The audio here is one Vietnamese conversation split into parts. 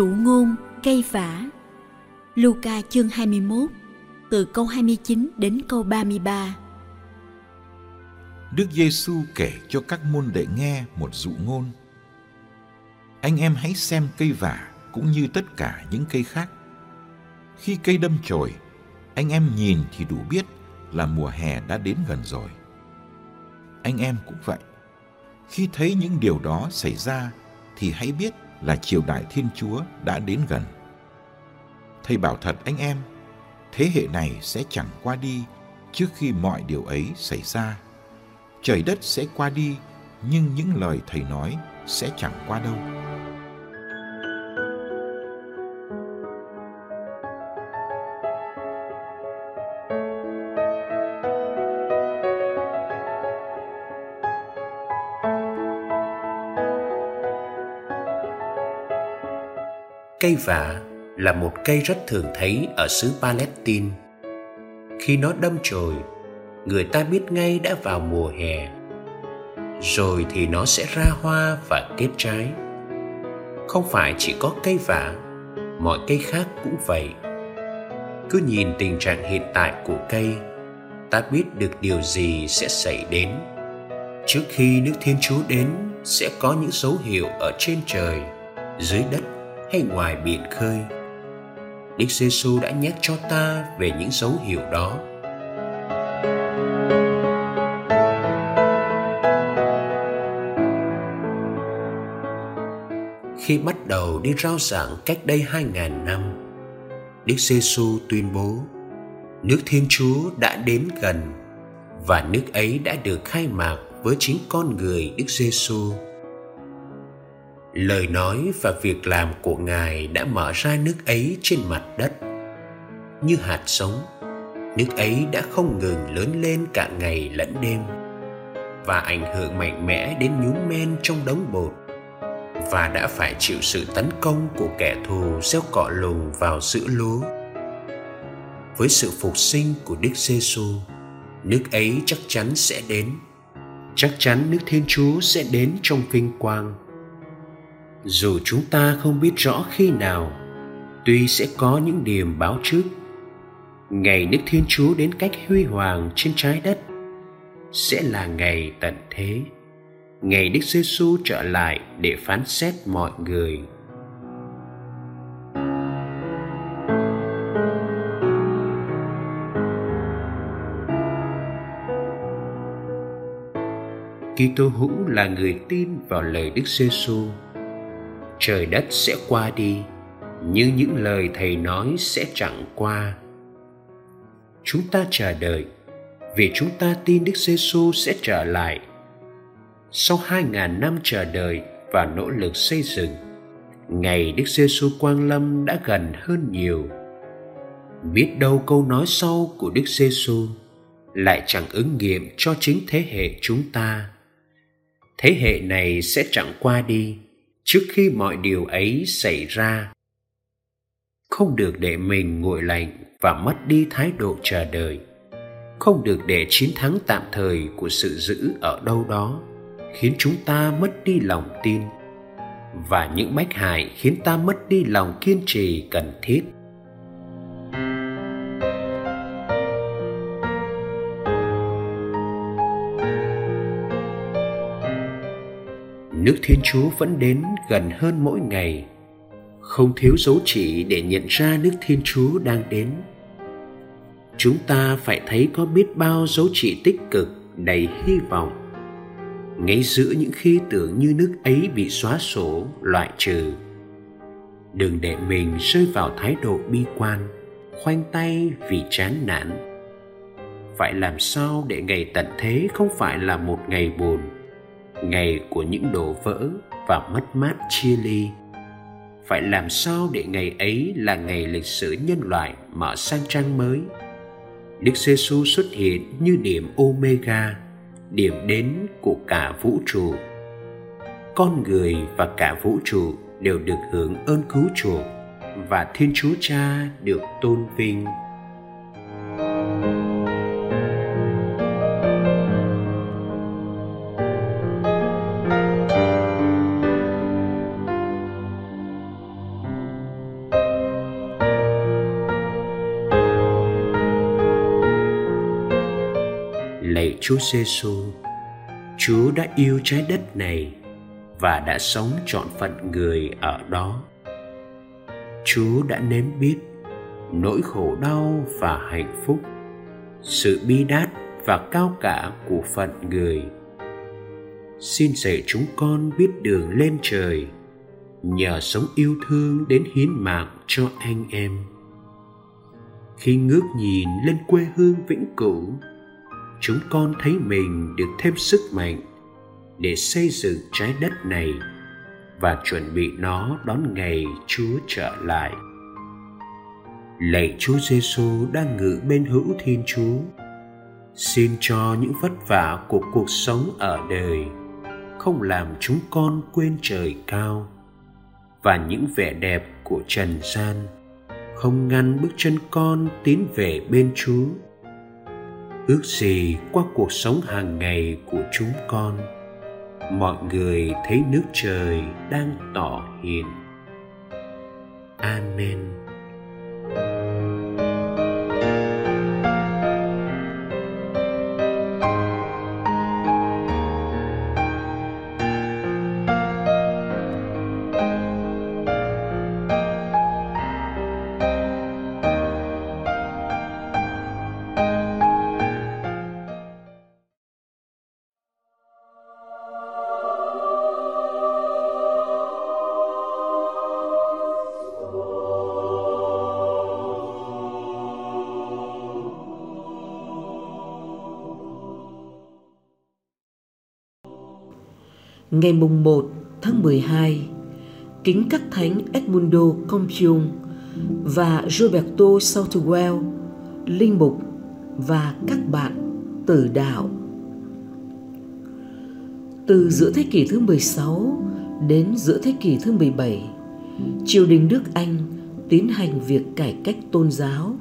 Dụ ngôn cây vả Luca chương 21 từ câu 29 đến câu 33 Đức Giêsu kể cho các môn đệ nghe một dụ ngôn. Anh em hãy xem cây vả cũng như tất cả những cây khác. Khi cây đâm chồi, anh em nhìn thì đủ biết là mùa hè đã đến gần rồi. Anh em cũng vậy. Khi thấy những điều đó xảy ra thì hãy biết là triều đại Thiên Chúa đã đến gần. Thầy bảo thật anh em, thế hệ này sẽ chẳng qua đi trước khi mọi điều ấy xảy ra. Trời đất sẽ qua đi, nhưng những lời thầy nói sẽ chẳng qua đâu. Cây vả là một cây rất thường thấy ở xứ Palestine. Khi nó đâm chồi, người ta biết ngay đã vào mùa hè. Rồi thì nó sẽ ra hoa và kết trái. Không phải chỉ có cây vả, mọi cây khác cũng vậy. Cứ nhìn tình trạng hiện tại của cây, ta biết được điều gì sẽ xảy đến. Trước khi nước Thiên Chúa đến sẽ có những dấu hiệu ở trên trời, dưới đất hay ngoài biển khơi. Đức giê xu đã nhắc cho ta về những dấu hiệu đó. Khi bắt đầu đi rao giảng cách đây hai ngàn năm, Đức giê xu tuyên bố nước Thiên Chúa đã đến gần và nước ấy đã được khai mạc với chính con người Đức giê xu lời nói và việc làm của ngài đã mở ra nước ấy trên mặt đất. Như hạt sống, nước ấy đã không ngừng lớn lên cả ngày lẫn đêm và ảnh hưởng mạnh mẽ đến nhúm men trong đống bột và đã phải chịu sự tấn công của kẻ thù gieo cọ lùng vào giữa lúa. Với sự phục sinh của đức giêsu nước ấy chắc chắn sẽ đến. Chắc chắn nước thiên chúa sẽ đến trong vinh quang dù chúng ta không biết rõ khi nào, tuy sẽ có những điểm báo trước. Ngày đức thiên chúa đến cách huy hoàng trên trái đất sẽ là ngày tận thế. Ngày đức giê xu trở lại để phán xét mọi người. Kitô hữu là người tin vào lời Đức giê xu trời đất sẽ qua đi nhưng những lời thầy nói sẽ chẳng qua chúng ta chờ đợi vì chúng ta tin Đức Giêsu sẽ trở lại. Sau hai ngàn năm chờ đợi và nỗ lực xây dựng, ngày Đức Giêsu quang lâm đã gần hơn nhiều. Biết đâu câu nói sau của Đức Giêsu lại chẳng ứng nghiệm cho chính thế hệ chúng ta. Thế hệ này sẽ chẳng qua đi, trước khi mọi điều ấy xảy ra. Không được để mình nguội lạnh và mất đi thái độ chờ đợi. Không được để chiến thắng tạm thời của sự giữ ở đâu đó khiến chúng ta mất đi lòng tin. Và những bách hại khiến ta mất đi lòng kiên trì, cần thiết. Nước thiên chúa vẫn đến gần hơn mỗi ngày. Không thiếu dấu chỉ để nhận ra nước thiên chúa đang đến. Chúng ta phải thấy có biết bao dấu chỉ tích cực, đầy hy vọng. Ngay giữa những khi tưởng như nước ấy bị xóa sổ, loại trừ. Đừng để mình rơi vào thái độ bi quan, khoanh tay vì chán nản. Phải làm sao để ngày tận thế không phải là một ngày buồn? Ngày của những đổ vỡ và mất mát chia ly. Phải làm sao để ngày ấy là ngày lịch sử nhân loại mở sang trang mới? Đức giê xu xuất hiện như điểm omega, điểm đến của cả vũ trụ. Con người và cả vũ trụ đều được hưởng ơn cứu chuộc và thiên chúa cha được tôn vinh. Chúa Giêsu, Chúa đã yêu trái đất này và đã sống trọn phận người ở đó. Chúa đã nếm biết nỗi khổ đau và hạnh phúc, sự bi đát và cao cả của phận người. Xin dạy chúng con biết đường lên trời, nhờ sống yêu thương đến hiến mạng cho anh em. Khi ngước nhìn lên quê hương vĩnh cửu, chúng con thấy mình được thêm sức mạnh để xây dựng trái đất này và chuẩn bị nó đón ngày Chúa trở lại. Lạy Chúa Giêsu đang ngự bên hữu Thiên Chúa, xin cho những vất vả của cuộc sống ở đời không làm chúng con quên trời cao và những vẻ đẹp của trần gian không ngăn bước chân con tiến về bên Chúa ước gì qua cuộc sống hàng ngày của chúng con, mọi người thấy nước trời đang tỏ hiện amen. Ngày mùng 1 tháng 12, kính các thánh Edmundo Compiung và Roberto Southwell, linh mục và các bạn tử đạo. Từ giữa thế kỷ thứ 16 đến giữa thế kỷ thứ 17, triều đình nước Anh tiến hành việc cải cách tôn giáo,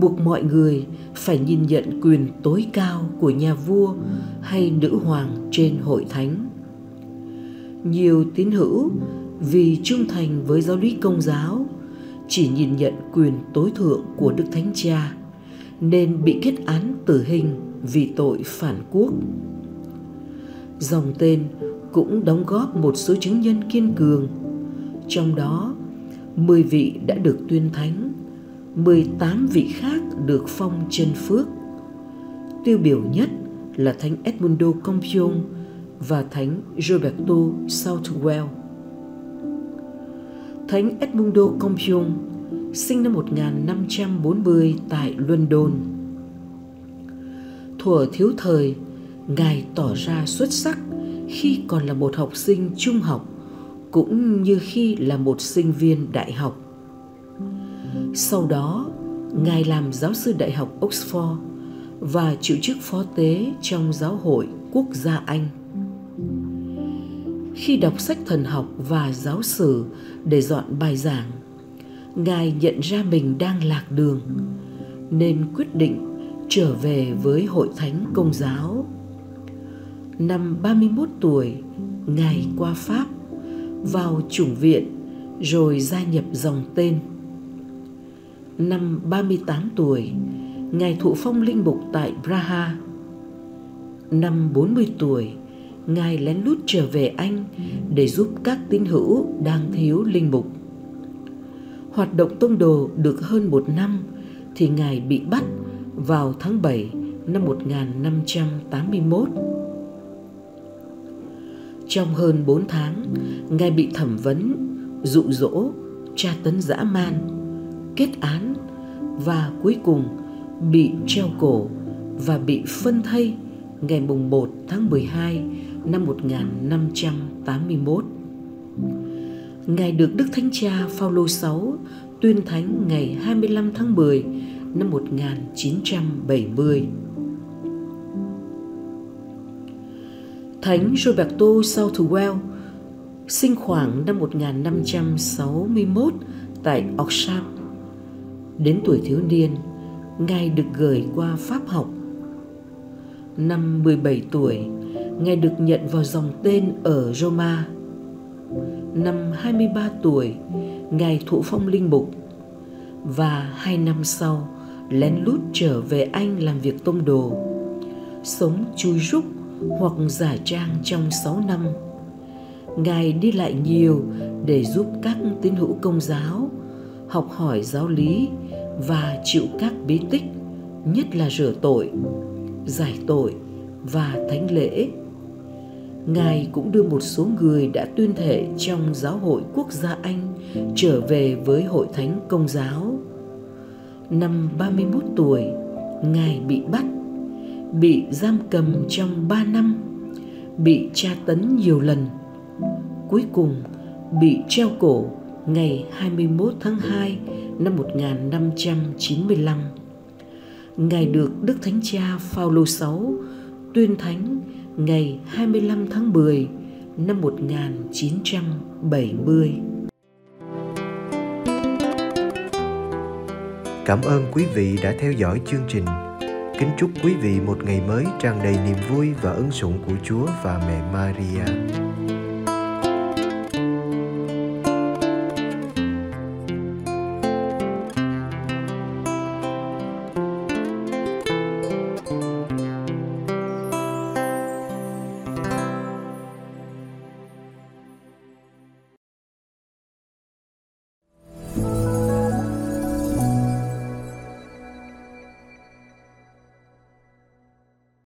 buộc mọi người phải nhìn nhận quyền tối cao của nhà vua hay nữ hoàng trên hội thánh nhiều tín hữu vì trung thành với giáo lý công giáo chỉ nhìn nhận quyền tối thượng của Đức Thánh Cha nên bị kết án tử hình vì tội phản quốc. Dòng tên cũng đóng góp một số chứng nhân kiên cường, trong đó 10 vị đã được tuyên thánh, 18 vị khác được phong chân phước. Tiêu biểu nhất là Thánh Edmundo Compion và Thánh Roberto Southwell. Thánh Edmundo Compion sinh năm 1540 tại London. Thuở thiếu thời, Ngài tỏ ra xuất sắc khi còn là một học sinh trung học cũng như khi là một sinh viên đại học. Sau đó, Ngài làm giáo sư đại học Oxford và chịu chức phó tế trong giáo hội quốc gia Anh khi đọc sách thần học và giáo sử để dọn bài giảng. Ngài nhận ra mình đang lạc đường, nên quyết định trở về với hội thánh công giáo. Năm 31 tuổi, ngài qua pháp, vào chủng viện rồi gia nhập dòng tên. Năm 38 tuổi, ngài thụ phong linh mục tại Praha. Năm 40 tuổi Ngài lén lút trở về Anh để giúp các tín hữu đang thiếu linh mục. Hoạt động tông đồ được hơn một năm thì Ngài bị bắt vào tháng 7 năm 1581. Trong hơn 4 tháng, Ngài bị thẩm vấn, dụ dỗ, tra tấn dã man, kết án và cuối cùng bị treo cổ và bị phân thây ngày mùng 1 tháng 12 năm 1581. Ngài được Đức Thánh Cha Phaolô VI tuyên thánh ngày 25 tháng 10 năm 1970. Thánh Roberto Southwell sinh khoảng năm 1561 tại Oxford. Đến tuổi thiếu niên, Ngài được gửi qua Pháp học. Năm 17 tuổi, Ngài được nhận vào dòng tên ở Roma. Năm 23 tuổi, Ngài thụ phong linh mục và hai năm sau lén lút trở về Anh làm việc tông đồ, sống chui rúc hoặc giả trang trong 6 năm. Ngài đi lại nhiều để giúp các tín hữu công giáo học hỏi giáo lý và chịu các bí tích, nhất là rửa tội, giải tội và thánh lễ. Ngài cũng đưa một số người đã tuyên thệ trong giáo hội quốc gia Anh trở về với hội thánh công giáo. Năm 31 tuổi, Ngài bị bắt, bị giam cầm trong 3 năm, bị tra tấn nhiều lần. Cuối cùng, bị treo cổ ngày 21 tháng 2 năm 1595. Ngài được Đức Thánh Cha Phaolô VI tuyên thánh ngày 25 tháng 10 năm 1970. Cảm ơn quý vị đã theo dõi chương trình. Kính chúc quý vị một ngày mới tràn đầy niềm vui và ân sủng của Chúa và mẹ Maria.